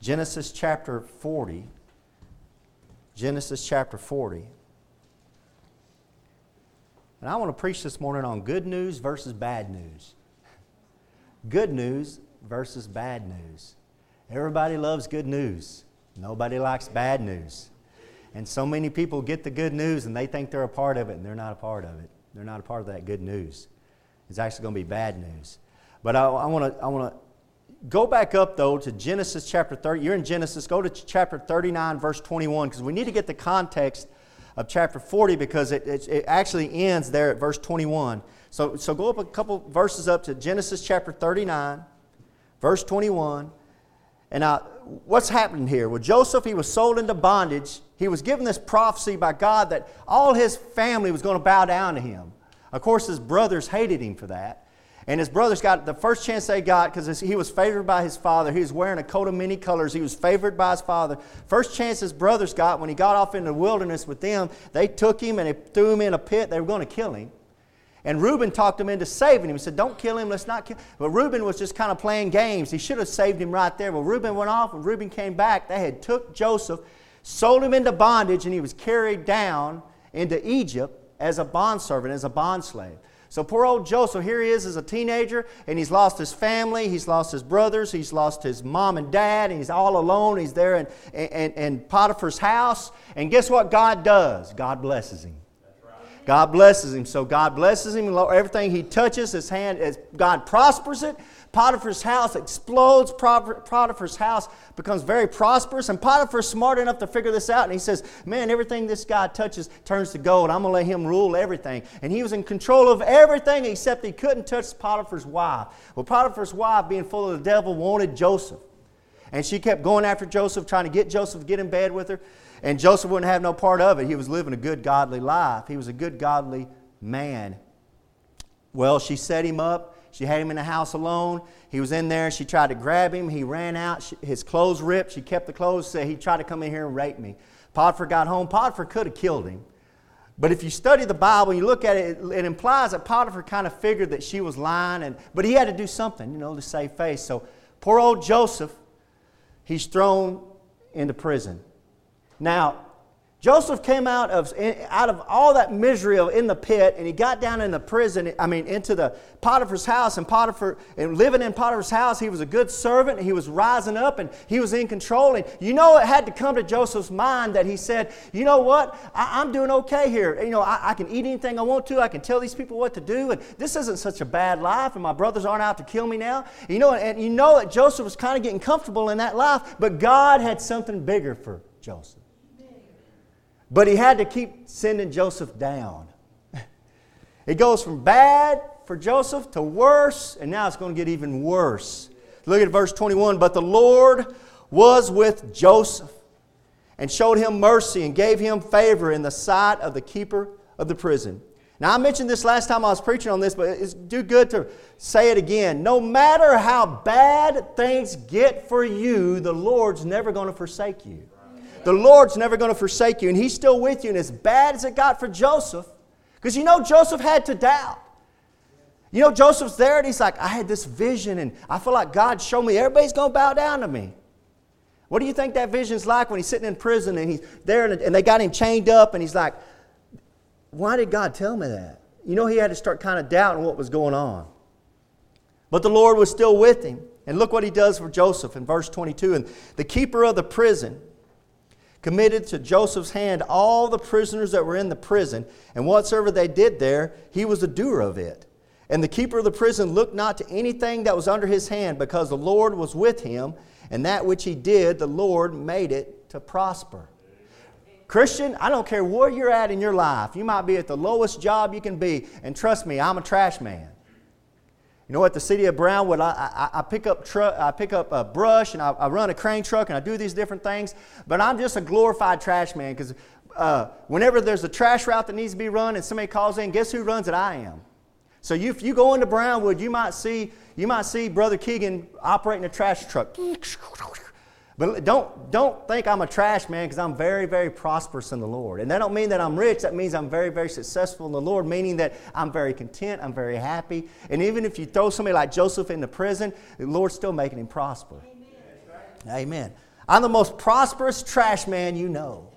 Genesis chapter 40. Genesis chapter 40. And I want to preach this morning on good news versus bad news. Good news versus bad news. Everybody loves good news. Nobody likes bad news. And so many people get the good news and they think they're a part of it, and they're not a part of it. They're not a part of that good news. It's actually going to be bad news. But I, I want to I want to go back up though to Genesis chapter 30. You're in Genesis. Go to chapter 39, verse 21, because we need to get the context of chapter 40 because it, it, it, actually ends there at verse 21. So, so go up a couple verses up to Genesis chapter 39, verse 21. And now, what's happening here? Well, Joseph, he was sold into bondage. He was given this prophecy by God that all his family was going to bow down to him. Of course, his brothers hated him for that. And his brothers got the first chance they got because he was favored by his father. He was wearing a coat of many colors. He was favored by his father. First chance his brothers got when he got off in the wilderness with them, they took him and they threw him in a pit. They were going to kill him. And Reuben talked him into saving him. He said, Don't kill him, let's not kill him. But Reuben was just kind of playing games. He should have saved him right there. Well, Reuben went off. When Reuben came back, they had took Joseph, sold him into bondage, and he was carried down into Egypt as a bondservant, as a bondslave. So poor old Joseph, here he is as a teenager, and he's lost his family, he's lost his brothers, he's lost his mom and dad, and he's all alone. He's there in, in, in Potiphar's house. And guess what God does? God blesses him. God blesses him. So God blesses him. Everything he touches, his hand, God prospers it. Potiphar's house explodes. Potiphar's house becomes very prosperous. And Potiphar's smart enough to figure this out. And he says, Man, everything this guy touches turns to gold. I'm going to let him rule everything. And he was in control of everything except he couldn't touch Potiphar's wife. Well, Potiphar's wife, being full of the devil, wanted Joseph. And she kept going after Joseph, trying to get Joseph to get in bed with her. And Joseph wouldn't have no part of it. He was living a good, godly life. He was a good, godly man. Well, she set him up. She had him in the house alone. He was in there. She tried to grab him. He ran out. She, his clothes ripped. She kept the clothes. Said he tried to come in here and rape me. Potiphar got home. Potiphar could have killed him. But if you study the Bible and you look at it, it, implies that Potiphar kind of figured that she was lying, and, but he had to do something, you know, to save face. So poor old Joseph, he's thrown into prison. Now, Joseph came out of, out of all that misery of in the pit and he got down in the prison, I mean, into the Potiphar's house. And Potiphar, and living in Potiphar's house, he was a good servant. And he was rising up and he was in control. And you know, it had to come to Joseph's mind that he said, You know what? I, am doing okay here. You know, I, I can eat anything I want to. I can tell these people what to do. And this isn't such a bad life. And my brothers aren't out to kill me now. You know, and you know that Joseph was kind of getting comfortable in that life. But God had something bigger for Joseph. But he had to keep sending Joseph down. It goes from bad for Joseph to worse, and now it's going to get even worse. Look at verse 21. But the Lord was with Joseph and showed him mercy and gave him favor in the sight of the keeper of the prison. Now, I mentioned this last time I was preaching on this, but it's do good to say it again. No matter how bad things get for you, the Lord's never going to forsake you. The Lord's never going to forsake you, and He's still with you. And as bad as it got for Joseph, because you know Joseph had to doubt. You know, Joseph's there and he's like, I had this vision and I feel like God showed me everybody's going to bow down to me. What do you think that vision's like when he's sitting in prison and he's there and they got him chained up and he's like, Why did God tell me that? You know, he had to start kind of doubting what was going on. But the Lord was still with him. And look what he does for Joseph in verse 22. And the keeper of the prison, committed to Joseph's hand all the prisoners that were in the prison, and whatsoever they did there, he was the doer of it. And the keeper of the prison looked not to anything that was under his hand, because the Lord was with him, and that which he did, the Lord made it to prosper. Christian, I don't care where you're at in your life. You might be at the lowest job you can be, and trust me, I'm a trash man. You know, at the city of Brownwood, I, I, I pick up truck, I pick up a brush, and I, I, run a crane truck, and I do these different things. But I'm just a glorified trash man because uh, whenever there's a trash route that needs to be run, and somebody calls in, guess who runs it? I am. So you, if you go into Brownwood, you might see you might see Brother Keegan operating a trash truck. But don't, don't think I'm a trash man because I'm very, very prosperous in the Lord. And that don't mean that I'm rich. That means I'm very, very successful in the Lord, meaning that I'm very content, I'm very happy. And even if you throw somebody like Joseph into prison, the Lord's still making him prosper. Amen. Amen. I'm the most prosperous trash man you know.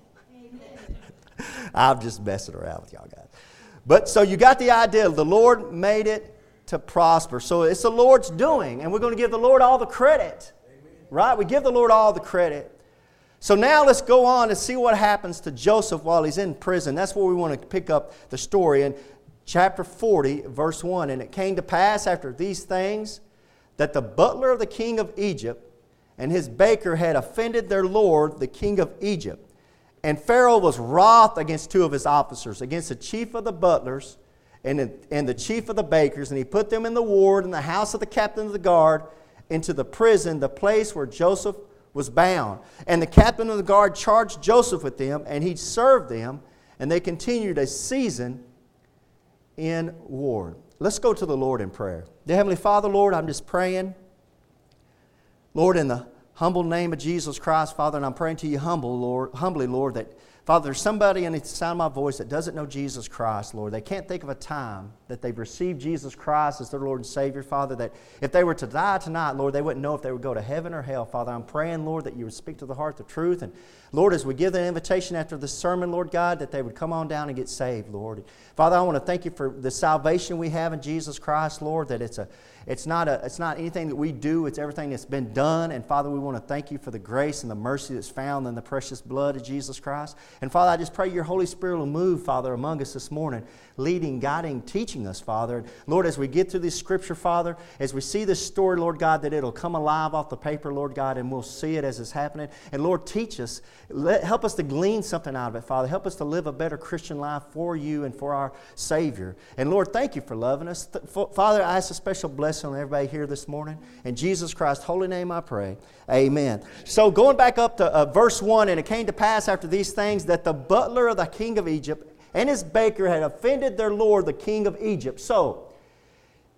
I'm just messing around with y'all guys. But so you got the idea. The Lord made it to prosper. So it's the Lord's doing, and we're going to give the Lord all the credit. Right? We give the Lord all the credit. So now let's go on and see what happens to Joseph while he's in prison. That's where we want to pick up the story in chapter 40, verse 1. And it came to pass after these things that the butler of the king of Egypt and his baker had offended their lord, the king of Egypt. And Pharaoh was wroth against two of his officers, against the chief of the butlers and the, and the chief of the bakers, and he put them in the ward in the house of the captain of the guard into the prison, the place where Joseph was bound. And the captain of the guard charged Joseph with them, and he served them, and they continued a season in ward. Let's go to the Lord in prayer. Dear Heavenly Father, Lord, I'm just praying Lord, in the humble name of Jesus Christ, Father, and I'm praying to you humble, Lord, humbly, Lord, that Father, there's somebody in the sound of my voice that doesn't know Jesus Christ, Lord. They can't think of a time that they've received Jesus Christ as their Lord and Savior, Father, that if they were to die tonight, Lord, they wouldn't know if they would go to heaven or hell, Father. I'm praying, Lord, that you would speak to the heart the truth. And Lord, as we give the invitation after this sermon, Lord God, that they would come on down and get saved, Lord. Father, I want to thank you for the salvation we have in Jesus Christ, Lord, that it's a it's not, a, it's not anything that we do, it's everything that's been done. And Father, we want to thank you for the grace and the mercy that's found in the precious blood of Jesus Christ. And Father, I just pray your Holy Spirit will move, Father, among us this morning, leading, guiding, teaching us, Father. And Lord, as we get through this scripture, Father, as we see this story, Lord God, that it'll come alive off the paper, Lord God, and we'll see it as it's happening. And Lord, teach us, Let, help us to glean something out of it, Father. Help us to live a better Christian life for you and for our Savior. And Lord, thank you for loving us. Father, I ask a special blessing blessing on everybody here this morning. In Jesus Christ's holy name I pray. Amen. So going back up to uh, verse 1 And it came to pass after these things that the butler of the king of Egypt and his baker had offended their lord, the king of Egypt. So,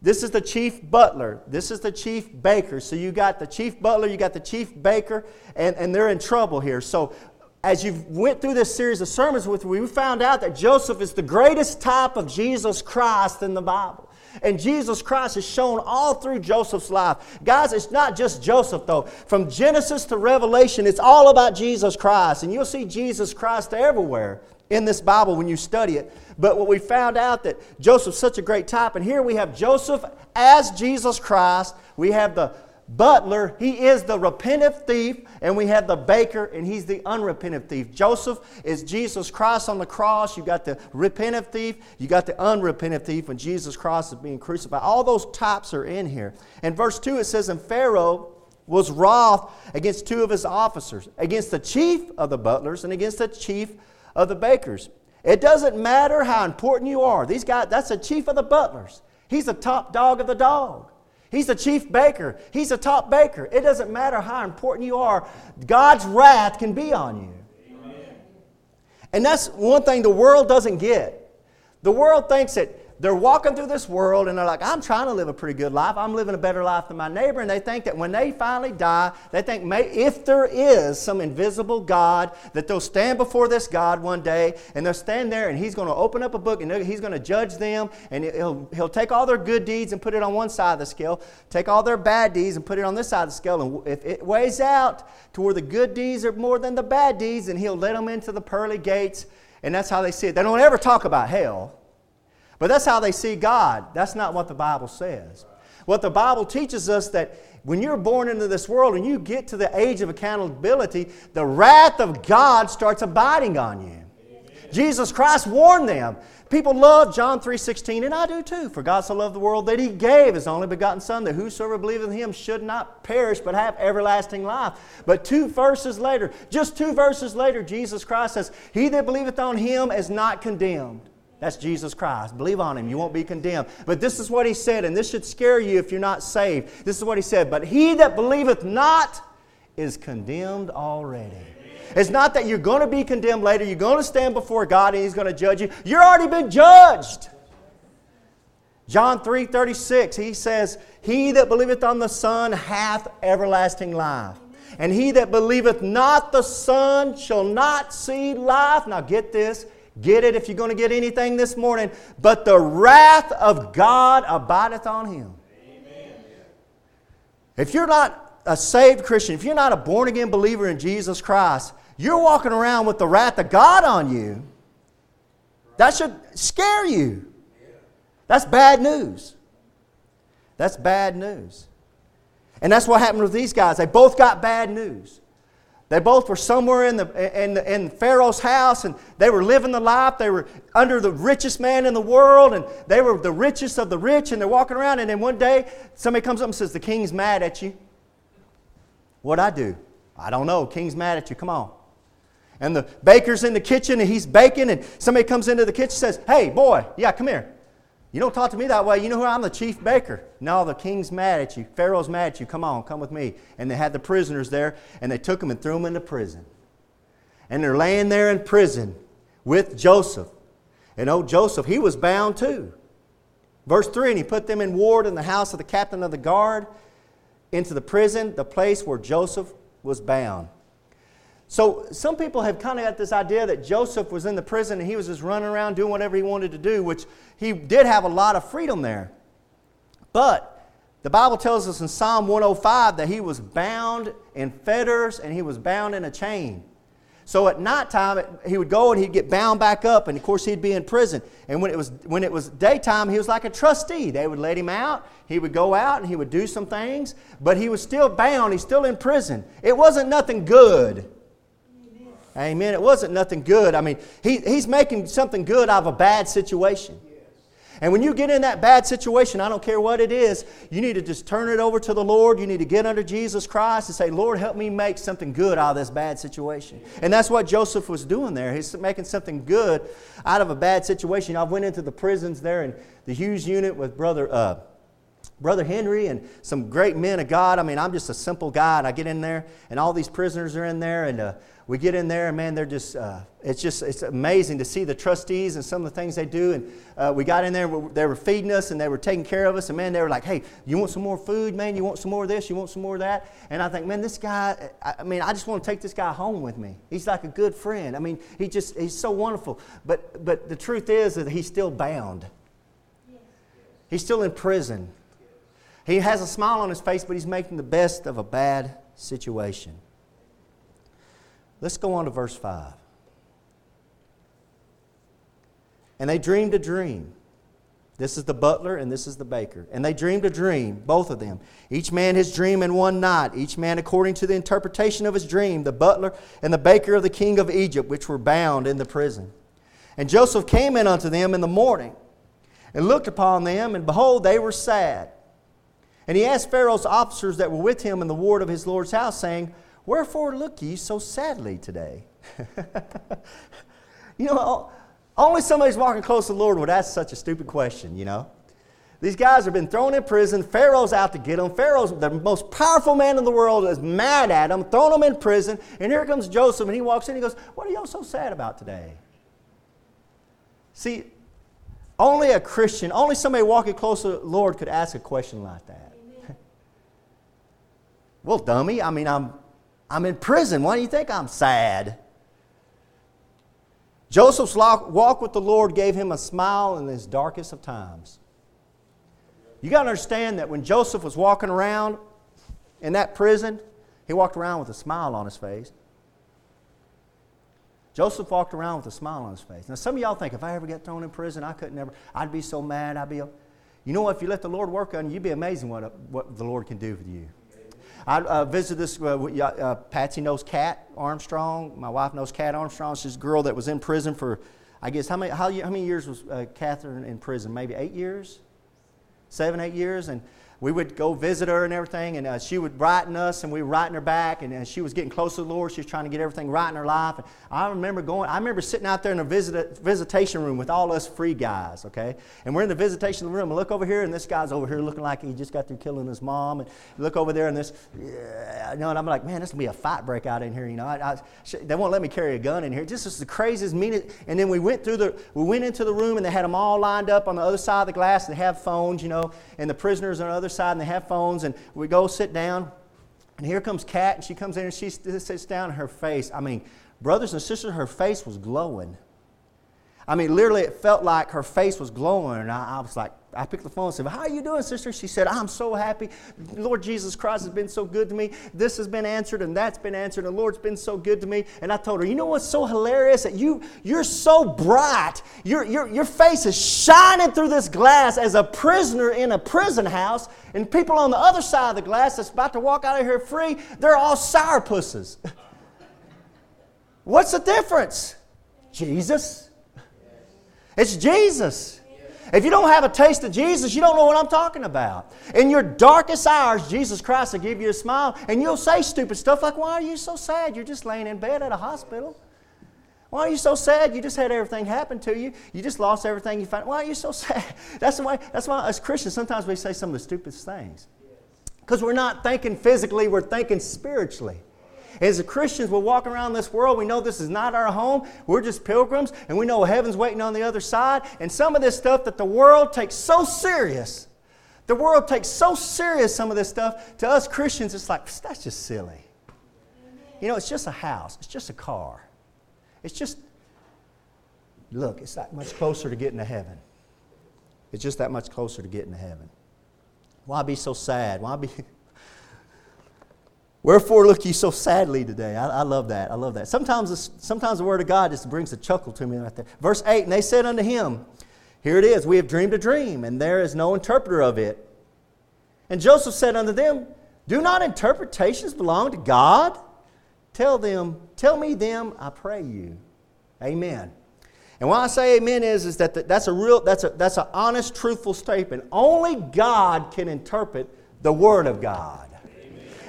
this is the chief butler. This is the chief baker. So you got the chief butler, you got the chief baker, and, and they're in trouble here. So as you went through this series of sermons with me, we found out that Joseph is the greatest type of Jesus Christ in the Bible. And Jesus Christ is shown all through Joseph's life. Guys, it's not just Joseph, though. From Genesis to Revelation, it's all about Jesus Christ. And you'll see Jesus Christ everywhere in this Bible when you study it. But what we found out that Joseph's such a great type, and here we have Joseph as Jesus Christ. We have the butler, he is the repentant thief, and we have the baker, and he's the unrepentant thief. Joseph is Jesus Christ on the cross. You got the repentant thief, you got the unrepentant thief when Jesus Christ is being crucified. All those types are in here. In verse 2, it says, And Pharaoh was wroth against two of his officers, against the chief of the butlers and against the chief of the bakers. It doesn't matter how important you are. These guys, that's the chief of the butlers. He's the top dog of the dog. He's the chief baker. He's the top baker. It doesn't matter how important you are, God's wrath can be on you. Amen. And that's one thing the world doesn't get. The world thinks that they're walking through this world and they're like, I'm trying to live a pretty good life. I'm living a better life than my neighbor. And they think that when they finally die, they think may, if there is some invisible God, that they'll stand before this God one day and they'll stand there and He's going to open up a book and He's going to judge them and he'll, he'll take all their good deeds and put it on one side of the scale, take all their bad deeds and put it on this side of the scale. And if it weighs out to where the good deeds are more than the bad deeds, then He'll let them into the pearly gates. And that's how they see it. They don't ever talk about hell. But that's how they see God. That's not what the Bible says. What the Bible teaches us that when you're born into this world and you get to the age of accountability, the wrath of God starts abiding on you. Jesus Christ warned them. People love John 3:16, and I do too. For God so loved the world that He gave His only begotten Son, that whosoever believeth in Him should not perish but have everlasting life. But two verses later, just two verses later, Jesus Christ says, He that believeth on Him is not condemned. That's Jesus Christ. Believe on him. You won't be condemned. But this is what he said, and this should scare you if you're not saved. This is what he said. But he that believeth not is condemned already. It's not that you're going to be condemned later. You're going to stand before God and he's going to judge you. You're already been judged. John 3 36, he says, He that believeth on the Son hath everlasting life. And he that believeth not the Son shall not see life. Now get this Get it if you're going to get anything this morning. But the wrath of God abideth on him. Amen. If you're not a saved Christian, if you're not a born again believer in Jesus Christ, you're walking around with the wrath of God on you. That should scare you. That's bad news. That's bad news. And that's what happened with these guys. They both got bad news. They both were somewhere in, the, in, in Pharaoh's house and they were living the life. They were under the richest man in the world and they were the richest of the rich and they're walking around. And then one day somebody comes up and says, The king's mad at you. What'd I do? I don't know. King's mad at you. Come on. And the baker's in the kitchen and he's baking and somebody comes into the kitchen and says, Hey, boy, yeah, come here. You don't talk to me that way. You know who I'm the chief baker. No, the king's mad at you. Pharaoh's mad at you. Come on, come with me. And they had the prisoners there, and they took them and threw them into prison. And they're laying there in prison with Joseph. And old Joseph, he was bound too. Verse 3 And he put them in ward in the house of the captain of the guard into the prison, the place where Joseph was bound. So some people have kind of got this idea that Joseph was in the prison and he was just running around doing whatever he wanted to do, which he did have a lot of freedom there. But the Bible tells us in Psalm 105 that he was bound in fetters and he was bound in a chain. So at nighttime, he would go and he'd get bound back up, and of course, he'd be in prison. And when it, was, when it was daytime, he was like a trustee. They would let him out. He would go out and he would do some things, but he was still bound. He's still in prison. It wasn't nothing good. Amen. It wasn't nothing good. I mean, he, he's making something good out of a bad situation. And when you get in that bad situation, I don't care what it is, you need to just turn it over to the Lord. You need to get under Jesus Christ and say, Lord, help me make something good out of this bad situation. And that's what Joseph was doing there. He's making something good out of a bad situation. I went into the prisons there in the Hughes unit with Brother. Uh, Brother Henry and some great men of God. I mean, I'm just a simple guy, and I get in there, and all these prisoners are in there, and uh, we get in there, and man, they're just, uh, it's just, it's amazing to see the trustees and some of the things they do. And uh, we got in there, they were feeding us, and they were taking care of us, and man, they were like, hey, you want some more food, man? You want some more of this? You want some more of that? And I think, man, this guy, I mean, I just want to take this guy home with me. He's like a good friend. I mean, he just, he's so wonderful. But, but the truth is that he's still bound. He's still in prison. He has a smile on his face, but he's making the best of a bad situation. Let's go on to verse 5. And they dreamed a dream. This is the butler and this is the baker. And they dreamed a dream, both of them. Each man his dream in one night, each man according to the interpretation of his dream, the butler and the baker of the king of Egypt, which were bound in the prison. And Joseph came in unto them in the morning and looked upon them, and behold, they were sad. And he asked Pharaoh's officers that were with him in the ward of his Lord's house, saying, Wherefore look ye so sadly today? you know, only somebody's walking close to the Lord would ask such a stupid question, you know. These guys have been thrown in prison. Pharaoh's out to get them. Pharaoh's the most powerful man in the world is mad at them, throwing them in prison. And here comes Joseph, and he walks in and he goes, What are y'all so sad about today? See, only a Christian, only somebody walking close to the Lord could ask a question like that. Well, dummy, I mean, I'm I'm in prison. Why do you think I'm sad? Joseph's walk with the Lord gave him a smile in his darkest of times. You got to understand that when Joseph was walking around in that prison, he walked around with a smile on his face. Joseph walked around with a smile on his face. Now, some of y'all think if I ever get thrown in prison, I couldn't ever, I'd be so mad. I'd be, you know what? If you let the Lord work on you, you'd be amazing what, what the Lord can do for you. I uh, visited this, uh, uh, Patsy knows Kat Armstrong. My wife knows Kat Armstrong. She's a girl that was in prison for, I guess, how many, how, how many years was uh, Catherine in prison? Maybe eight years? Seven, eight years? And we would go visit her and everything, and uh, she would writing us, and we were writing her back, and, and she was getting close to the Lord. She was trying to get everything right in her life. And I remember going, I remember sitting out there in a visit, visitation room with all us free guys, okay? And we're in the visitation room, and look over here, and this guy's over here looking like he just got through killing his mom. And look over there, and this, yeah, you know, and I'm like, man, this will be a fight break out in here, you know. I, I, they won't let me carry a gun in here. This is the craziest, meanest. And then we went through the, we went into the room, and they had them all lined up on the other side of the glass. They have phones, you know, and the prisoners on the other side, and they have phones, and we go sit down. And here comes Kat, and she comes in and she sits down, And her face. I mean, brothers and sisters, her face was glowing. I mean, literally, it felt like her face was glowing. And I, I was like, I picked the phone and said, How are you doing, sister? She said, I'm so happy. Lord Jesus Christ has been so good to me. This has been answered and that's been answered. And the Lord's been so good to me. And I told her, You know what's so hilarious? That you, you're so bright. Your, your, your face is shining through this glass as a prisoner in a prison house. And people on the other side of the glass that's about to walk out of here free, they're all sour sourpusses. what's the difference? Jesus. It's Jesus. If you don't have a taste of Jesus, you don't know what I'm talking about. In your darkest hours, Jesus Christ will give you a smile, and you'll say stupid stuff like, Why are you so sad? You're just laying in bed at a hospital. Why are you so sad? You just had everything happen to you. You just lost everything you found. Why are you so sad? That's way, that's why as Christians sometimes we say some of the stupidest things. Because we're not thinking physically, we're thinking spiritually. As Christians, we're walking around this world. We know this is not our home. We're just pilgrims, and we know heaven's waiting on the other side. And some of this stuff that the world takes so serious, the world takes so serious some of this stuff, to us Christians, it's like, that's just silly. You know, it's just a house, it's just a car. It's just, look, it's that much closer to getting to heaven. It's just that much closer to getting to heaven. Why be so sad? Why be. Wherefore look ye so sadly today? I, I, love that. I love that. Sometimes, sometimes the word of God just brings a chuckle to me right there. Verse 8, and they said unto him, Here it is, we have dreamed a dream, and there is no interpreter of it. And Joseph said unto them, Do not interpretations belong to God? Tell them, tell me them, I pray you. Amen. And why I say amen is, is that the, that's a real, that's a that's an honest, truthful statement. Only God can interpret the Word of God.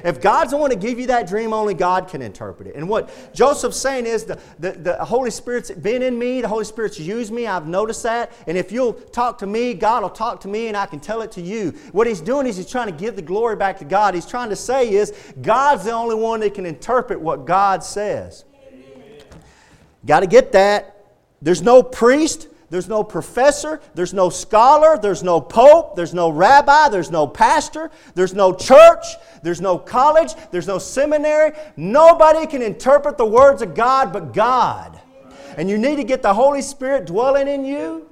If God's the one to give you that dream, only God can interpret it. And what Joseph's saying is the, the, the Holy Spirit's been in me, the Holy Spirit's used me, I've noticed that. And if you'll talk to me, God will talk to me and I can tell it to you. What he's doing is he's trying to give the glory back to God. He's trying to say is God's the only one that can interpret what God says. Got to get that. There's no priest, there's no professor, there's no scholar, there's no pope, there's no rabbi, there's no pastor, there's no church, there's no college, there's no seminary. Nobody can interpret the words of God but God. And you need to get the Holy Spirit dwelling in you.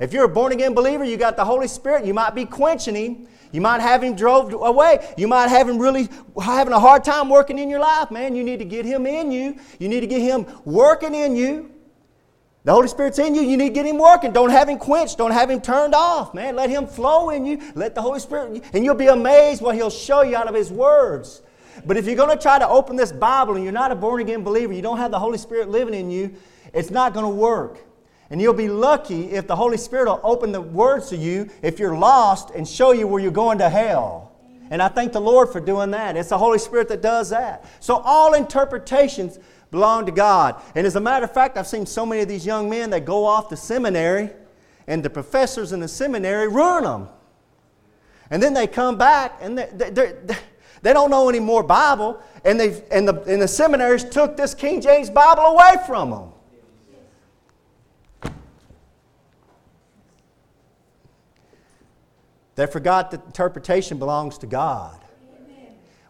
If you're a born again believer, you got the Holy Spirit, you might be quenching him. You might have him drove away. You might have him really having a hard time working in your life, man. You need to get him in you. You need to get him working in you. The Holy Spirit's in you. You need to get Him working. Don't have Him quenched. Don't have Him turned off, man. Let Him flow in you. Let the Holy Spirit, and you'll be amazed what He'll show you out of His words. But if you're going to try to open this Bible and you're not a born again believer, you don't have the Holy Spirit living in you, it's not going to work. And you'll be lucky if the Holy Spirit will open the words to you if you're lost and show you where you're going to hell. And I thank the Lord for doing that. It's the Holy Spirit that does that. So all interpretations belong to God. And as a matter of fact, I've seen so many of these young men that go off to seminary, and the professors in the seminary ruin them. And then they come back and they, they, they don't know any more Bible, and, they and, the, and the seminaries took this King James Bible away from them. They forgot that interpretation belongs to God.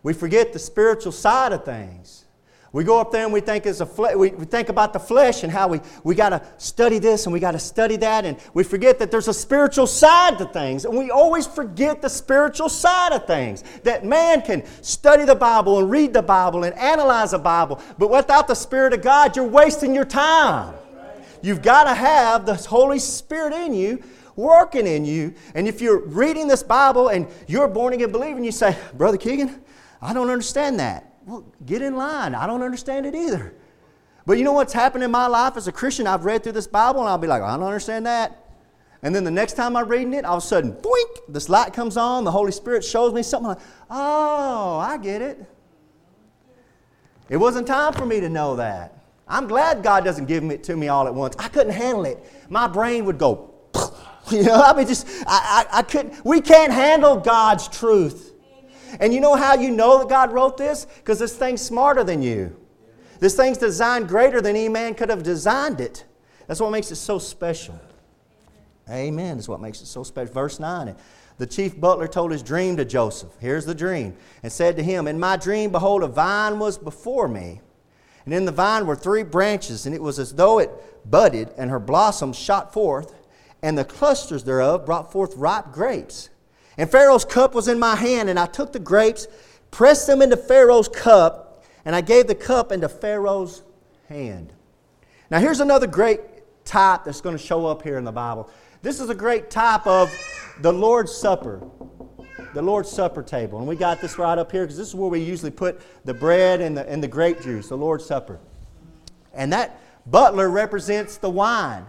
We forget the spiritual side of things. We go up there and we think, it's a fle- we, we think about the flesh and how we, we got to study this and we got to study that, and we forget that there's a spiritual side to things. And we always forget the spiritual side of things. That man can study the Bible and read the Bible and analyze the Bible, but without the Spirit of God, you're wasting your time. You've got to have the Holy Spirit in you working in you. And if you're reading this Bible and you're born again believer and you say, Brother Keegan, I don't understand that. Well, get in line. I don't understand it either. But you know what's happened in my life as a Christian? I've read through this Bible and I'll be like, I don't understand that. And then the next time I'm reading it, all of a sudden, boink, this light comes on, the Holy Spirit shows me something like, oh, I get it. It wasn't time for me to know that. I'm glad God doesn't give it to me all at once. I couldn't handle it. My brain would go, you know, I mean, just, I, I, I couldn't, we can't handle God's truth. And you know how you know that God wrote this? Because this thing's smarter than you. This thing's designed greater than any man could have designed it. That's what makes it so special. Amen. That's what makes it so special. Verse 9. The chief butler told his dream to Joseph. Here's the dream. And said to him, In my dream, behold, a vine was before me. And in the vine were three branches, and it was as though it budded, and her blossoms shot forth, and the clusters thereof brought forth ripe grapes. And Pharaoh's cup was in my hand, and I took the grapes, pressed them into Pharaoh's cup, and I gave the cup into Pharaoh's hand. Now, here's another great type that's going to show up here in the Bible. This is a great type of the Lord's Supper, the Lord's Supper table. And we got this right up here because this is where we usually put the bread and the, and the grape juice, the Lord's Supper. And that butler represents the wine.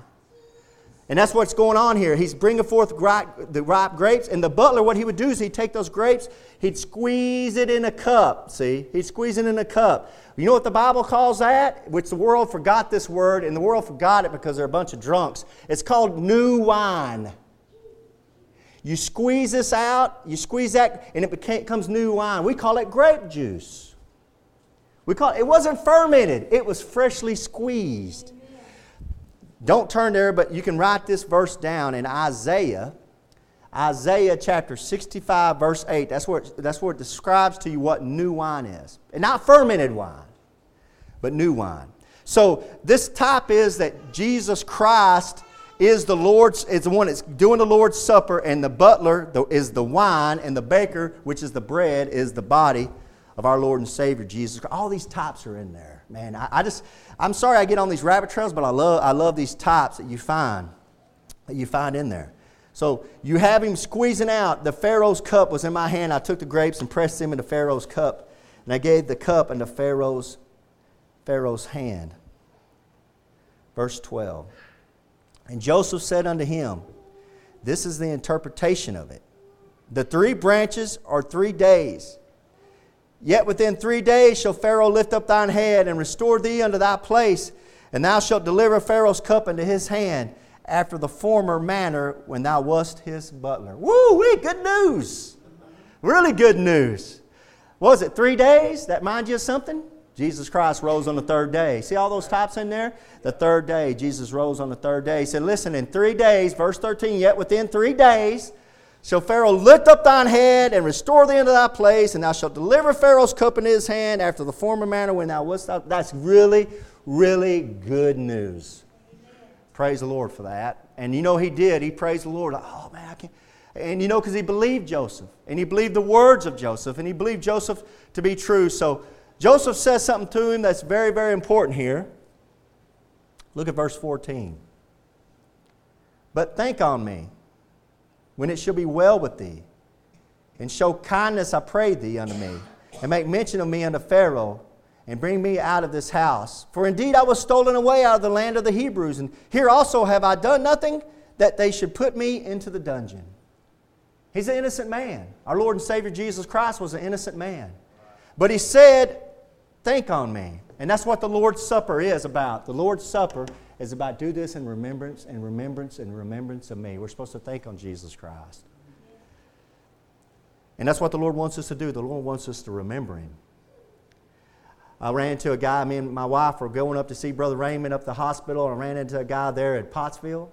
And that's what's going on here. He's bringing forth the ripe grapes. And the butler, what he would do is he'd take those grapes, he'd squeeze it in a cup. See? He'd squeeze it in a cup. You know what the Bible calls that? Which the world forgot this word, and the world forgot it because they're a bunch of drunks. It's called new wine. You squeeze this out, you squeeze that, and it becomes new wine. We call it grape juice. We call it, it wasn't fermented, it was freshly squeezed. Don't turn there, but you can write this verse down in Isaiah. Isaiah chapter 65, verse 8. That's where, it, that's where it describes to you what new wine is. And not fermented wine, but new wine. So this type is that Jesus Christ is the Lord's, is the one that's doing the Lord's Supper, and the butler is the wine, and the baker, which is the bread, is the body of our Lord and Savior Jesus. All these types are in there. Man, I, I just I'm sorry I get on these rabbit trails, but I love, I love these types that you find, that you find in there. So you have him squeezing out. The Pharaoh's cup was in my hand. I took the grapes and pressed them into Pharaoh's cup, and I gave the cup into Pharaoh's, Pharaoh's hand. Verse 12. And Joseph said unto him, This is the interpretation of it. The three branches are three days. Yet within three days shall Pharaoh lift up thine head and restore thee unto thy place, and thou shalt deliver Pharaoh's cup into his hand after the former manner when thou wast his butler. Woo wee, good news. Really good news. Was it, three days? That mind you of something? Jesus Christ rose on the third day. See all those types in there? The third day, Jesus rose on the third day. He said, Listen, in three days, verse 13, yet within three days, Shall Pharaoh lift up thine head and restore thee into thy place, and thou shalt deliver Pharaoh's cup into his hand after the former manner when thou wast out. That's really, really good news. Praise the Lord for that. And you know he did. He praised the Lord. Oh man, I can't. And you know, because he believed Joseph, and he believed the words of Joseph, and he believed Joseph to be true. So Joseph says something to him that's very, very important here. Look at verse 14. But think on me when it shall be well with thee. And show kindness, I pray thee, unto me, and make mention of me unto Pharaoh, and bring me out of this house. For indeed I was stolen away out of the land of the Hebrews, and here also have I done nothing that they should put me into the dungeon. He's an innocent man. Our Lord and Savior Jesus Christ was an innocent man. But he said, Think on me. And that's what the Lord's Supper is about. The Lord's Supper is about do this in remembrance and remembrance and remembrance of me. We're supposed to think on Jesus Christ. And that's what the Lord wants us to do. The Lord wants us to remember Him. I ran into a guy, me and my wife were going up to see Brother Raymond up the hospital, and I ran into a guy there at Pottsville.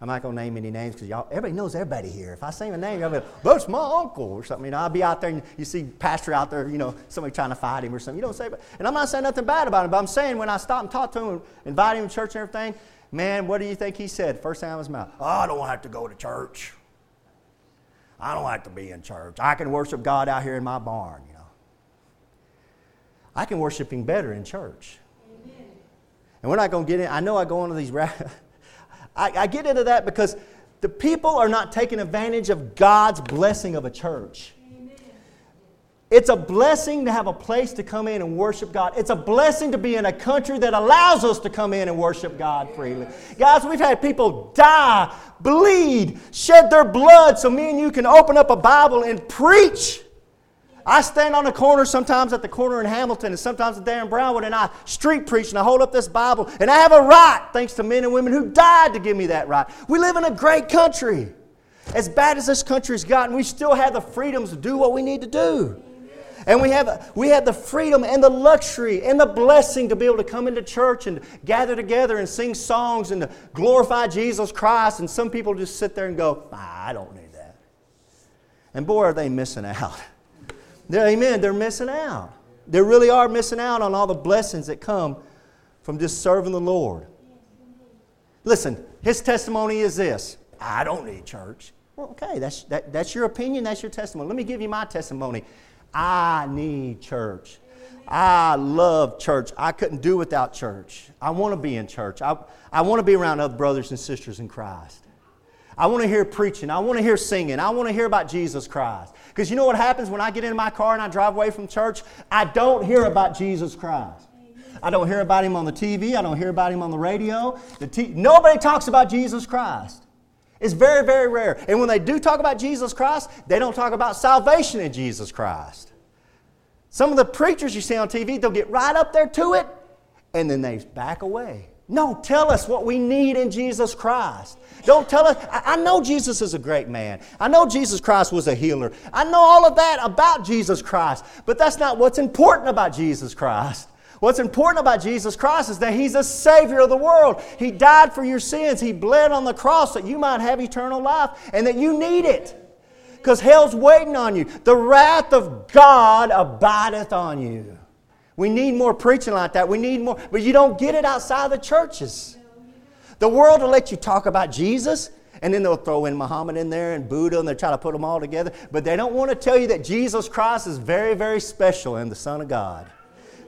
I'm not going to name any names because y'all, everybody knows everybody here. If I say a name, I'll be like, that's my uncle or something. You know, I'll be out there and you see pastor out there, you know, somebody trying to fight him or something. You don't say, but, and I'm not saying nothing bad about him, but I'm saying when I stop and talk to him invite him to church and everything, man, what do you think he said? First time out of his mouth, oh, I don't have to go to church. I don't have to be in church. I can worship God out here in my barn, you know. I can worship him better in church. Amen. And we're not going to get in. I know I go into these I, I get into that because the people are not taking advantage of God's blessing of a church. It's a blessing to have a place to come in and worship God. It's a blessing to be in a country that allows us to come in and worship God freely. Guys, we've had people die, bleed, shed their blood so me and you can open up a Bible and preach. I stand on the corner sometimes at the corner in Hamilton and sometimes at there in Brownwood and I street preach and I hold up this Bible and I have a right, thanks to men and women who died to give me that right. We live in a great country. As bad as this country's gotten, we still have the freedoms to do what we need to do. And we have, we have the freedom and the luxury and the blessing to be able to come into church and gather together and sing songs and to glorify Jesus Christ. And some people just sit there and go, ah, I don't need that. And boy, are they missing out. They're, amen. They're missing out. they really are missing out on all the blessings that come from just serving the Lord. Listen, his testimony is this I don't need church. Well, okay, that's, that, that's your opinion, that's your testimony. Let me give you my testimony. I need church. I love church. I couldn't do without church. I want to be in church. I, I want to be around other brothers and sisters in Christ. I want to hear preaching. I want to hear singing. I want to hear about Jesus Christ. Because you know what happens when I get in my car and I drive away from church? I don't hear about Jesus Christ. I don't hear about him on the TV. I don't hear about him on the radio. The t- Nobody talks about Jesus Christ. It's very, very rare. And when they do talk about Jesus Christ, they don't talk about salvation in Jesus Christ. Some of the preachers you see on TV, they'll get right up there to it and then they back away. No, tell us what we need in Jesus Christ. Don't tell us. I, know Jesus is a great man. I know Jesus Christ was a healer. I know all of that about Jesus Christ. But that's not what's important about Jesus Christ. What's important about Jesus Christ is that He's a Savior of the world. He died for your sins. He bled on the cross that you might have eternal life and that you need it. Because hell's waiting on you. The wrath of God abideth on you. We need more preaching like that. We need more, but you don't get it outside of the churches. The world will let you talk about Jesus, and then they'll throw in Muhammad in there and Buddha, and they try to put them all together. But they don't want to tell you that Jesus Christ is very, very special and the Son of God.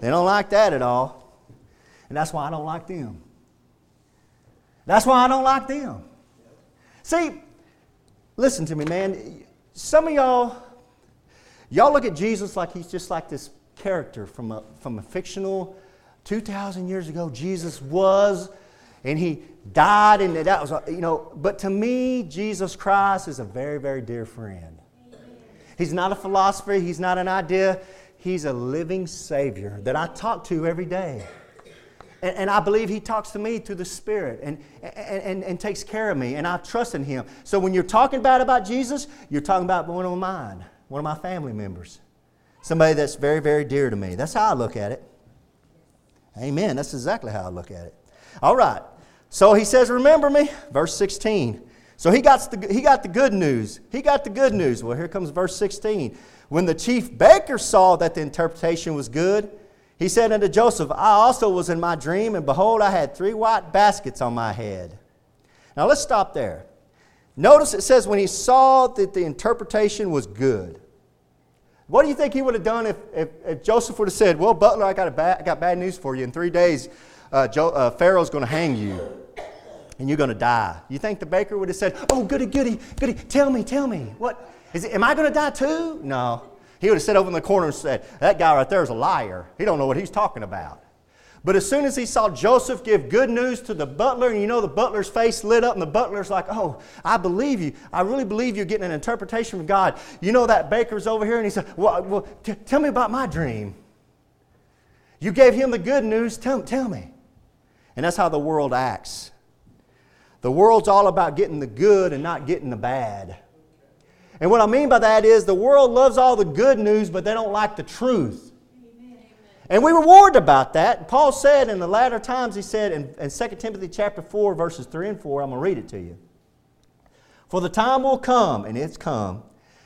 They don't like that at all. And that's why I don't like them. That's why I don't like them. See, listen to me, man. Some of y'all, y'all look at Jesus like he's just like this character from a, from a fictional 2,000 years ago. Jesus was, and he died, and that was, you know, but to me, Jesus Christ is a very, very dear friend. He's not a philosopher, he's not an idea. He's a living Savior that I talk to every day. And, and, I believe He talks to me through the Spirit and, and, and, and takes care of me, and I trust in Him. So when you're talking bad about Jesus, you're talking about one of mine, one of my family members, somebody that's very, very dear to me. That's how I look at it. Amen. That's exactly how I look at it. All right. So he says, Remember me, verse 16. So he got, the, he got the good news. He got the good news. Well, here comes verse 16. When the chief baker saw that the interpretation was good, he said unto Joseph, I also was in my dream, and behold, I had three white baskets on my head. Now let's stop there. Notice it says when he saw that the interpretation was good. What do you think he would have done if, if, if Joseph would have said, Well, Butler, I got, a bad, I got bad news for you. In three days, uh, Joe, uh, Pharaoh's going to hang you and you're going to die. You think the baker would have said, Oh, goody, goody, goody, tell me, tell me. What? Is it, am I going to die too? No. He would have sat over in the corner and said, That guy right there is a liar. He don't know what he's talking about. But as soon as he saw Joseph give good news to the butler, and you know the butler's face lit up, and the butler's like, Oh, I believe you. I really believe you're getting an interpretation from God. You know that baker's over here, and he said, Well, well t- tell me about my dream. You gave him the good news. Tell, tell me. And that's how the world acts. The world's all about getting the good and not getting the bad. And what I mean by that is the world loves all the good news, but they don't like the truth. And we were warned about that. Paul said in the latter times, he said in, in 2 Timothy chapter 4, verses 3 and 4, I'm going to read it to you. For the time will come, and it's come,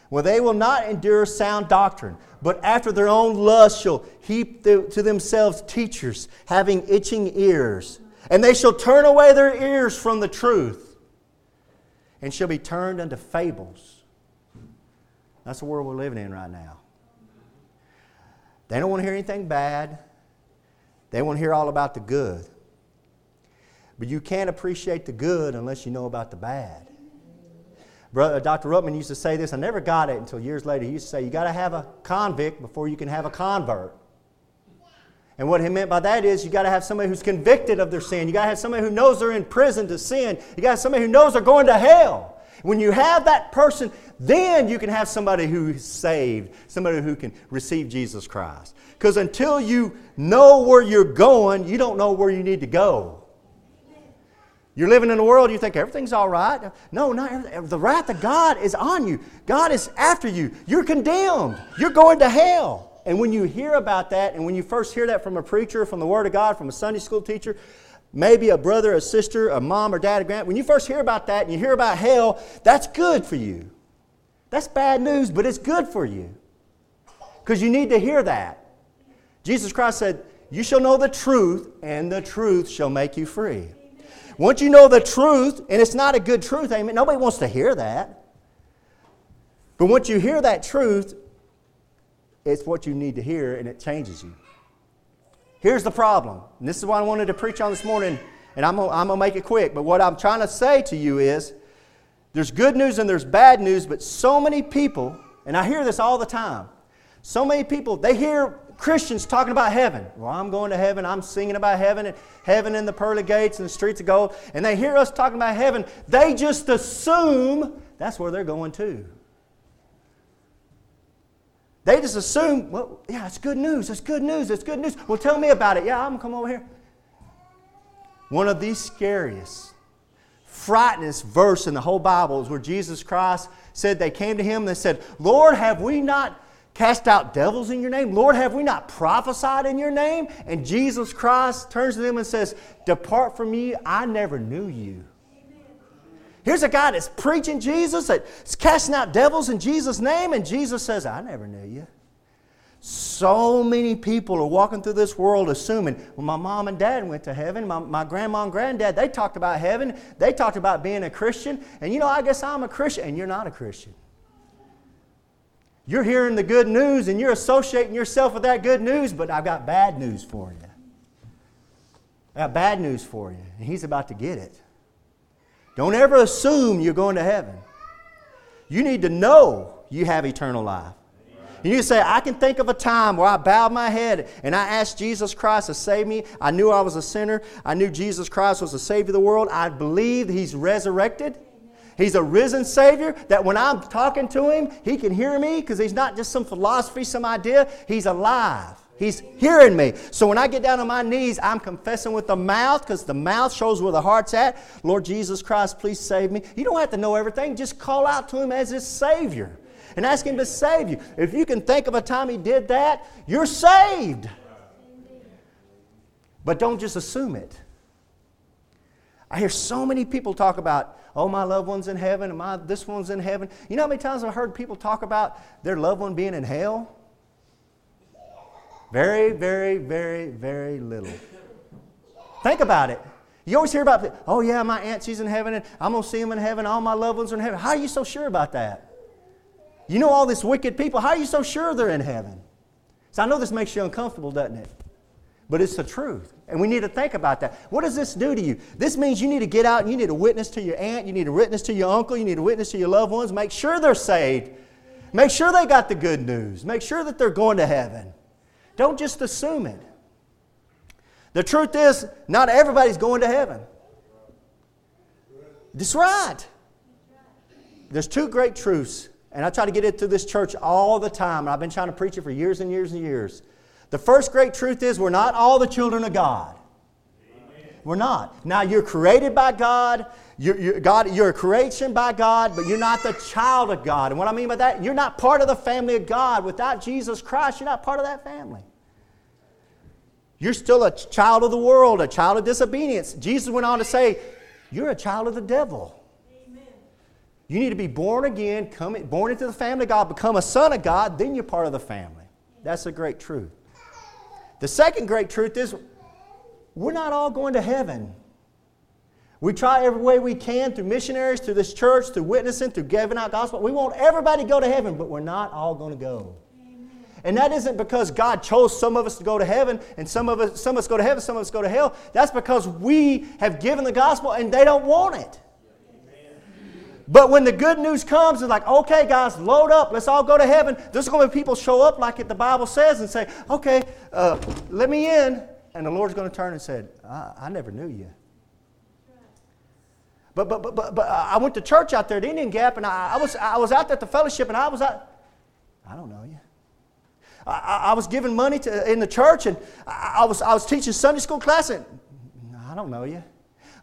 when they will not endure sound doctrine, but after their own lust shall heap to themselves teachers, having itching ears. And they shall turn away their ears from the truth, and shall be turned unto fables. That's the world we're living in right now. They don't want to hear anything bad. They want to hear all about the good. But you can't appreciate the good unless you know about the bad. Brother, uh, Dr. Ruckman used to say this. I never got it until years later. He used to say, You got to have a convict before you can have a convert. And what he meant by that is you got to have somebody who's convicted of their sin. You got to have somebody who knows they're in prison to sin. You got somebody who knows they're going to hell. When you have that person, then you can have somebody who's saved, somebody who can receive Jesus Christ. Because until you know where you're going, you don't know where you need to go. You're living in a world, you think everything's all right. No, not the wrath of God is on you. God is after you. You're condemned. You're going to hell. And when you hear about that, and when you first hear that from a preacher, from the Word of God, from a Sunday school teacher, maybe a brother, a sister, a mom or dad, a grand, when you first hear about that and you hear about hell, that's good for you. That's bad news, but it's good for you. Because you need to hear that. Jesus Christ said, You shall know the truth, and the truth shall make you free. Once you know the truth, and it's not a good truth, amen. Nobody wants to hear that. But once you hear that truth, it's what you need to hear, and it changes you. Here's the problem, and this is what I wanted to preach on this morning, and I'm I'm gonna make it quick. But what I'm trying to say to you is there's good news and there's bad news, but so many people, and I hear this all the time, so many people, they hear Christians talking about heaven. Well, I'm going to heaven. I'm singing about heaven and heaven in the pearly gates and the streets of gold. And they hear us talking about heaven. They just assume that's where they're going to. They just assume, well, yeah, it's good news. It's good news. It's good news. Well, tell me about it. Yeah, I'm going to come over here. One of the scariest, frighteningest verse in the whole Bible is where Jesus Christ said they came to him and they said, Lord, have we not cast out devils in your name? Lord, have we not prophesied in your name? And Jesus Christ turns to them and says, Depart from me, I never knew you. Here's a guy that's preaching Jesus, that's casting out devils in Jesus' name, and Jesus says, I never knew you. So many people are walking through this world assuming, well, my mom and dad went to heaven. My, my grandma and granddad, they talked about heaven. They talked about being a Christian. And you know, I guess I'm a Christian, and you're not a Christian. You're hearing the good news and you're associating yourself with that good news, but I've got bad news for you. I got bad news for you, and he's about to get it. Don't ever assume you're going to heaven. You need to know you have eternal life. And You say, I can think of a time where I bowed my head and I asked Jesus Christ to save me. I knew I was a sinner. I knew Jesus Christ was the Savior of the world. I believed He's resurrected. He's a risen Savior that when I'm talking to Him, He can hear me because He's not just some philosophy, some idea. He's alive. He's hearing me. So when I get down on my knees, I'm confessing with the mouth because the mouth shows where the heart's at. Lord Jesus Christ, please save me. You don't have to know everything. Just call out to Him as His Savior and ask Him to save you. If you can think of a time He did that, you're saved. But don't just assume it. I hear so many people talk about, oh, my loved one's in heaven, and my this one's in heaven. You know how many times I've heard people talk about their loved one being in hell? Very, very, very, very little. Think about it. You always hear about, oh yeah, my aunt, she's in heaven, and I'm going to see them in heaven, all my loved ones are in heaven. How are you so sure about that? You know all these wicked people, how are you so sure they're in heaven? So I know this makes you uncomfortable, doesn't it? But it's the truth. And we need to think about that. What does this do to you? This means you need to get out and you need to witness to your aunt, you need to witness to your uncle, you need to witness to your loved ones. Make sure they're saved. Make sure they got the good news. Make sure that they're going to heaven. Don't just assume it. The truth is, not everybody's going to heaven. That's right. There's two great truths, and I try to get it through this church all the time, and I've been trying to preach it for years and years and years. The first great truth is we're not all the children of God. We're not. Now, you're created by God. You're, you're, God. you're a creation by God, but you're not the child of God. And what I mean by that, you're not part of the family of God. Without Jesus Christ, you're not part of that family. You're still a child of the world, a child of disobedience. Jesus went on to say, You're a child of the devil. Amen. You need to be born again, come, born into the family of God, become a son of God, then you're part of the family. That's a great truth. The second great truth is we're not all going to heaven. We try every way we can through missionaries, through this church, through witnessing, through giving out gospel. We want everybody to go to heaven, but we're not all going to go. And that isn't because God chose some of us to go to heaven and some of us some of us go to heaven, some of us go to hell. That's because we have given the gospel and they don't want it. But when the good news comes, it's like, okay, guys, load up. Let's all go to heaven. There's going to be people show up like it, the Bible says and say, okay, uh, let me in. And the Lord's going to turn and said, I, I never knew you. But, but, but, but, but I went to church out there at Indian Gap, and I, I, was, I was out at the fellowship, and I was out. I don't know you. I, I was giving money to, in the church, and I, I, was, I was teaching Sunday school class, and I don't know you.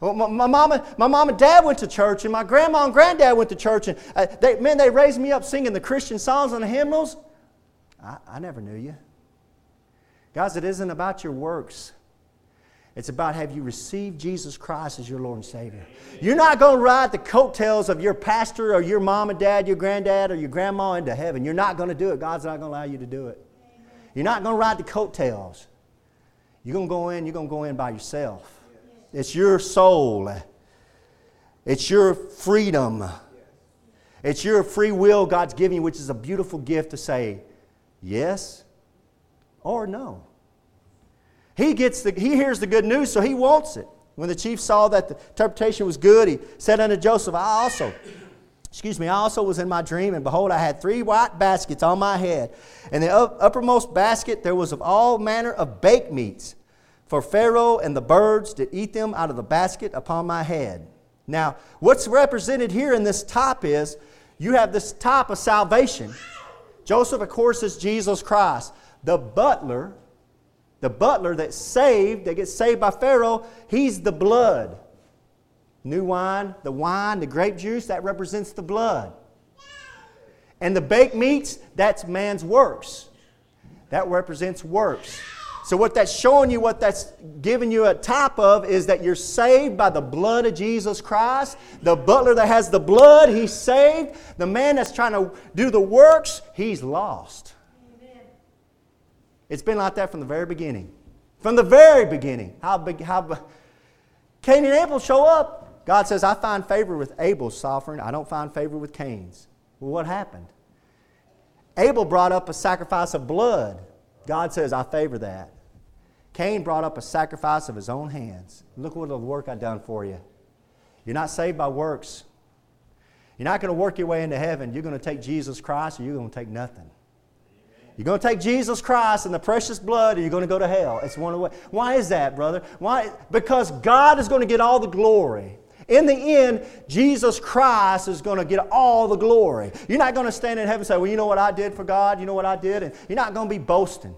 Well, my, my, mama, my mom and dad went to church, and my grandma and granddad went to church, and uh, they, man, they raised me up singing the Christian songs and the hymnals. I, I never knew you. Guys, it isn't about your works. It's about have you received Jesus Christ as your Lord and Savior. You're not going to ride the coattails of your pastor or your mom and dad, your granddad or your grandma into heaven. You're not going to do it. God's not going to allow you to do it. You're not going to ride the coattails. You're going to go in, you're going to go in by yourself. It's your soul. It's your freedom. It's your free will God's giving you, which is a beautiful gift to say yes or no. He, gets the, he hears the good news, so he wants it. When the chief saw that the interpretation was good, he said unto Joseph, I also, excuse me, I also was in my dream, and behold, I had three white baskets on my head. And the uppermost basket there was of all manner of baked meats, for Pharaoh and the birds did eat them out of the basket upon my head. Now, what's represented here in this top is you have this top of salvation. Joseph, of course, is Jesus Christ. The butler, the butler that's saved, that gets saved by Pharaoh, he's the blood. New wine, the wine, the grape juice, that represents the blood. And the baked meats, that's man's works. That represents works. So, what that's showing you, what that's giving you a top of, is that you're saved by the blood of Jesus Christ. The butler that has the blood, he's saved. The man that's trying to do the works, he's lost. It's been like that from the very beginning. From the very beginning. How big, how, Cain and Abel show up. God says, I find favor with Abel's offering, I don't find favor with Cain's. Well, what happened? Abel brought up a sacrifice of blood. God says, I favor that. Cain brought up a sacrifice of his own hands. Look what the work I've done for you. You're not saved by works. You're not going to work your way into heaven. You're going to take Jesus Christ or you're going to take nothing. You're going to take Jesus Christ and the precious blood, or you're going to go to hell. It's one way. Why is that, brother? Why? Because God is going to get all the glory. In the end, Jesus Christ is going to get all the glory. You're not going to stand in heaven and say, Well, you know what I did for God? You know what I did? And you're not going to be boasting.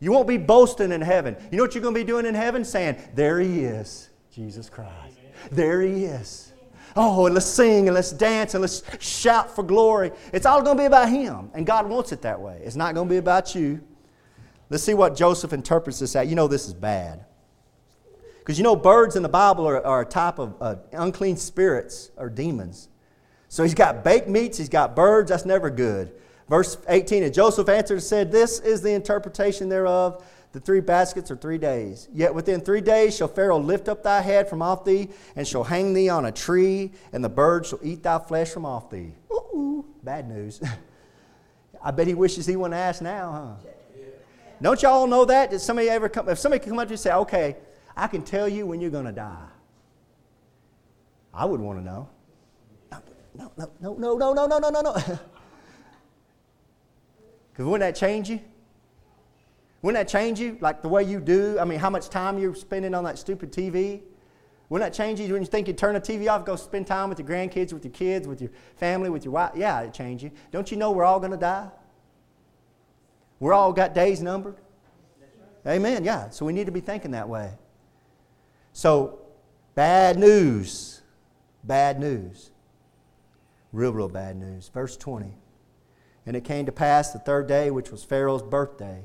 You won't be boasting in heaven. You know what you're going to be doing in heaven? Saying, There he is, Jesus Christ. There he is. Oh, and let's sing and let's dance and let's shout for glory. It's all going to be about him. And God wants it that way. It's not going to be about you. Let's see what Joseph interprets this at. You know this is bad. Because you know, birds in the Bible are, are a type of uh, unclean spirits or demons. So he's got baked meats, he's got birds, that's never good. Verse 18 And Joseph answered and said, This is the interpretation thereof. The three baskets are three days. Yet within three days shall Pharaoh lift up thy head from off thee, and shall hang thee on a tree, and the birds shall eat thy flesh from off thee. Ooh, bad news. I bet he wishes he wouldn't ask now, huh? Don't y'all know that? Did somebody ever come? If somebody come up to you and say, "Okay, I can tell you when you're going to die," I would want to know. No, no, no, no, no, no, no, no, no, no. Because wouldn't that change you? Wouldn't that change you? Like the way you do? I mean, how much time you're spending on that stupid TV? Wouldn't that change you when you think you turn the TV off, go spend time with your grandkids, with your kids, with your family, with your wife? Yeah, it change you. Don't you know we're all going to die? We're all got days numbered. Amen. Yeah. So we need to be thinking that way. So, bad news. Bad news. Real, real bad news. Verse 20. And it came to pass the third day, which was Pharaoh's birthday,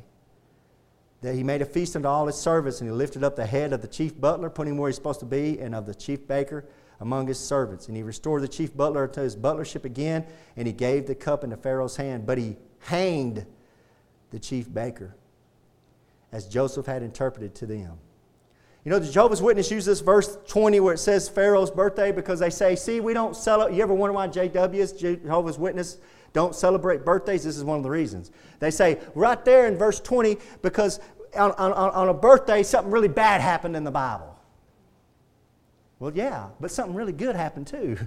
that he made a feast unto all his servants, and he lifted up the head of the chief butler, put him where he's supposed to be, and of the chief baker among his servants. And he restored the chief butler to his butlership again, and he gave the cup into Pharaoh's hand. But he hanged the chief baker, as Joseph had interpreted to them. You know, the Jehovah's Witness use this verse 20 where it says Pharaoh's birthday because they say, see, we don't celebrate. You ever wonder why JWs, Jehovah's Witness, don't celebrate birthdays. This is one of the reasons. They say right there in verse 20, because on, on, on a birthday, something really bad happened in the Bible. Well, yeah, but something really good happened too.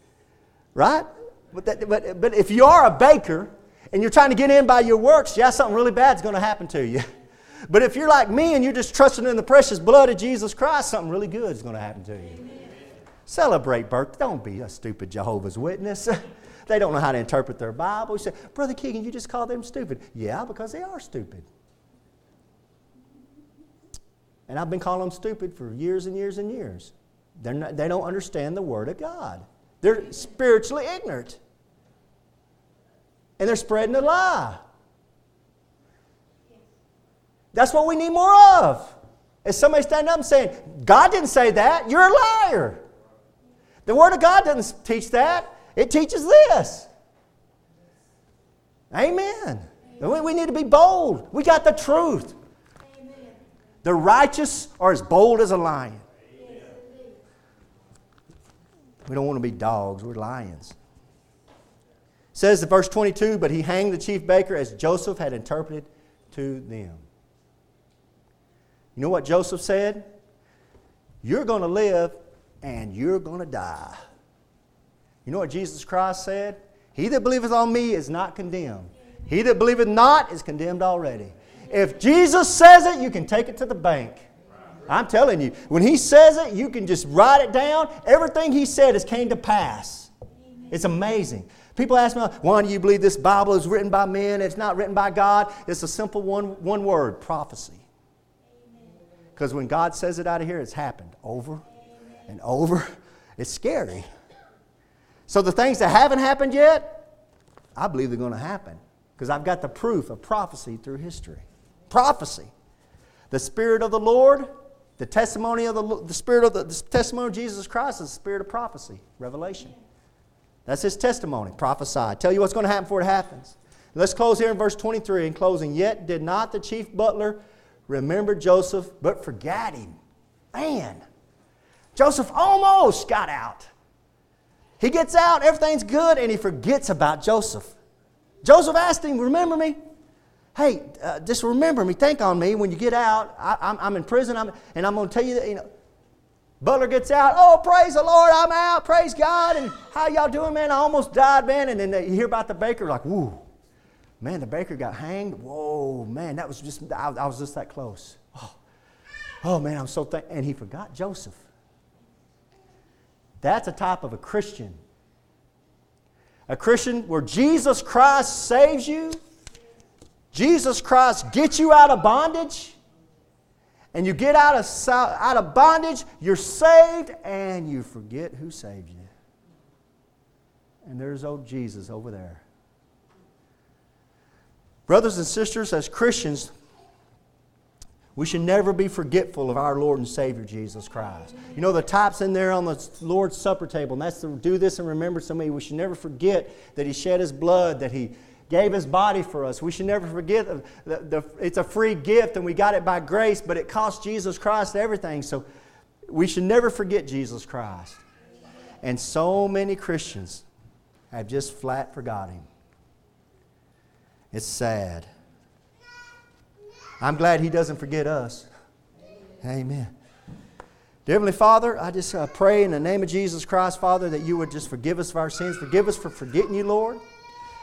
right? But, that, but, but if you are a baker and you're trying to get in by your works, yeah, something really bad is going to happen to you. But if you're like me and you're just trusting in the precious blood of Jesus Christ, something really good is going to happen to you. Amen. Celebrate birth. Don't be a stupid Jehovah's Witness. They don't know how to interpret their Bible. You say, Brother Keegan, you just call them stupid. Yeah, because they are stupid. And I've been calling them stupid for years and years and years. Not, they don't understand the Word of God. They're spiritually ignorant. And they're spreading a lie. That's what we need more of. Is somebody standing up and saying, God didn't say that, you're a liar. The Word of God doesn't teach that. It teaches this. Amen. We, we need to be bold. We got the truth. The righteous are as bold as a lion. We don't want to be dogs, we're lions. It says in verse 22 But he hanged the chief baker as Joseph had interpreted to them. You know what Joseph said? You're going to live and you're going to die. You know what Jesus Christ said? He that believeth on me is not condemned. He that believeth not is condemned already. If Jesus says it, you can take it to the bank. I'm telling you, when he says it, you can just write it down. Everything he said has came to pass. It's amazing. People ask me, why do you believe this Bible is written by men? It's not written by God. It's a simple one, one word prophecy. Because when God says it out of here, it's happened over and over. It's scary. So the things that haven't happened yet, I believe they're going to happen. Because I've got the proof of prophecy through history. Prophecy. The Spirit of the Lord the testimony of the, the spirit of the, the testimony of Jesus Christ is the spirit of prophecy, revelation. That's his testimony, prophesy. Tell you what's going to happen before it happens. Let's close here in verse 23 in closing. Yet did not the chief butler remember Joseph, but forgot him. Man, Joseph almost got out. He gets out, everything's good, and he forgets about Joseph. Joseph asked him, Remember me? hey, uh, just remember me, think on me when you get out. I, am in prison, I'm, and I'm going to tell you that, you know. Butler gets out, oh, praise the Lord, I'm out, praise God, and how y'all doing, man? I almost died, man. And then you hear about the baker, like, whoo, man, the baker got hanged. Whoa, man, that was just, I, I was just that close. Oh, oh man, I'm so thankful. And he forgot Joseph. That's a type of a Christian. A Christian where Jesus Christ saves you Jesus Christ gets you out of bondage, and you get out of, out of bondage, you're saved, and you forget who saved you. And there's old Jesus over there. Brothers and sisters, as Christians, we should never be forgetful of our Lord and Savior Jesus Christ. You know, the types in there on the Lord's Supper table, and that's to do this and remember me. We should never forget that He shed His blood, that He gave his body for us. We should never forget the, the, it's a free gift and we got it by grace, but it cost Jesus Christ everything. So we should never forget Jesus Christ. And so many Christians have just flat forgot him. It's sad. I'm glad he doesn't forget us. Amen. Dear Heavenly Father, I just uh, pray in the name of Jesus Christ, Father, that you would just forgive us of our sins. Forgive us for forgetting you, Lord.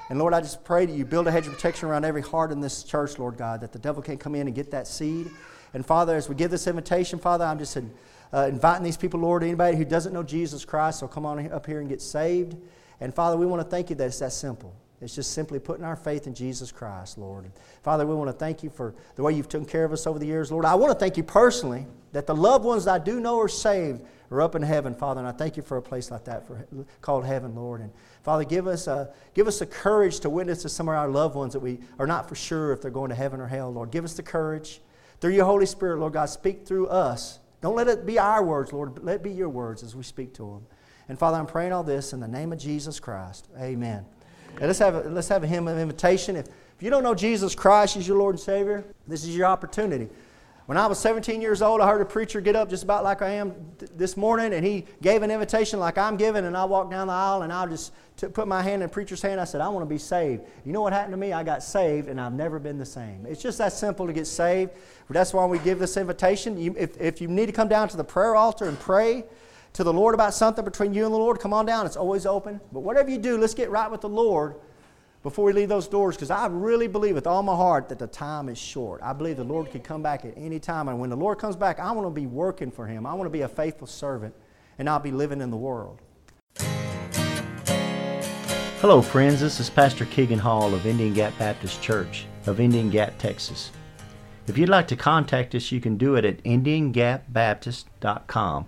And Lord, I just pray that you build a hedge of protection around every heart in this church, Lord God, that the devil can't come in and get that seed. And Father, as we give this invitation, Father, I'm just uh, inviting these people, Lord, anybody who doesn't know Jesus Christ, so come on up here and get saved. And Father, we want to thank you that it's that simple. It's just simply putting our faith in Jesus Christ, Lord. Father, we want to thank you for the way you've taken care of us over the years, Lord. I want to thank you personally that the loved ones that I do know are saved are up in heaven, Father. And I thank you for a place like that for, called heaven, Lord. And Father, give us, a, give us the courage to witness to some of our loved ones that we are not for sure if they're going to heaven or hell, Lord. Give us the courage. Through your Holy Spirit, Lord God, speak through us. Don't let it be our words, Lord, let it be your words as we speak to them. And Father, I'm praying all this in the name of Jesus Christ. Amen. And let's have a, let's have a hymn of invitation. If, if you don't know Jesus Christ as your Lord and Savior, this is your opportunity. When I was 17 years old, I heard a preacher get up just about like I am th- this morning, and he gave an invitation like I'm giving, and I walked down the aisle, and I just t- put my hand in the preacher's hand. I said, I want to be saved. You know what happened to me? I got saved, and I've never been the same. It's just that simple to get saved. That's why we give this invitation. You, if, if you need to come down to the prayer altar and pray to the Lord about something between you and the Lord, come on down. It's always open. But whatever you do, let's get right with the Lord before we leave those doors because I really believe with all my heart that the time is short. I believe the Lord could come back at any time. And when the Lord comes back, I want to be working for Him. I want to be a faithful servant and I'll be living in the world. Hello, friends. This is Pastor Keegan Hall of Indian Gap Baptist Church of Indian Gap, Texas. If you'd like to contact us, you can do it at IndianGapBaptist.com.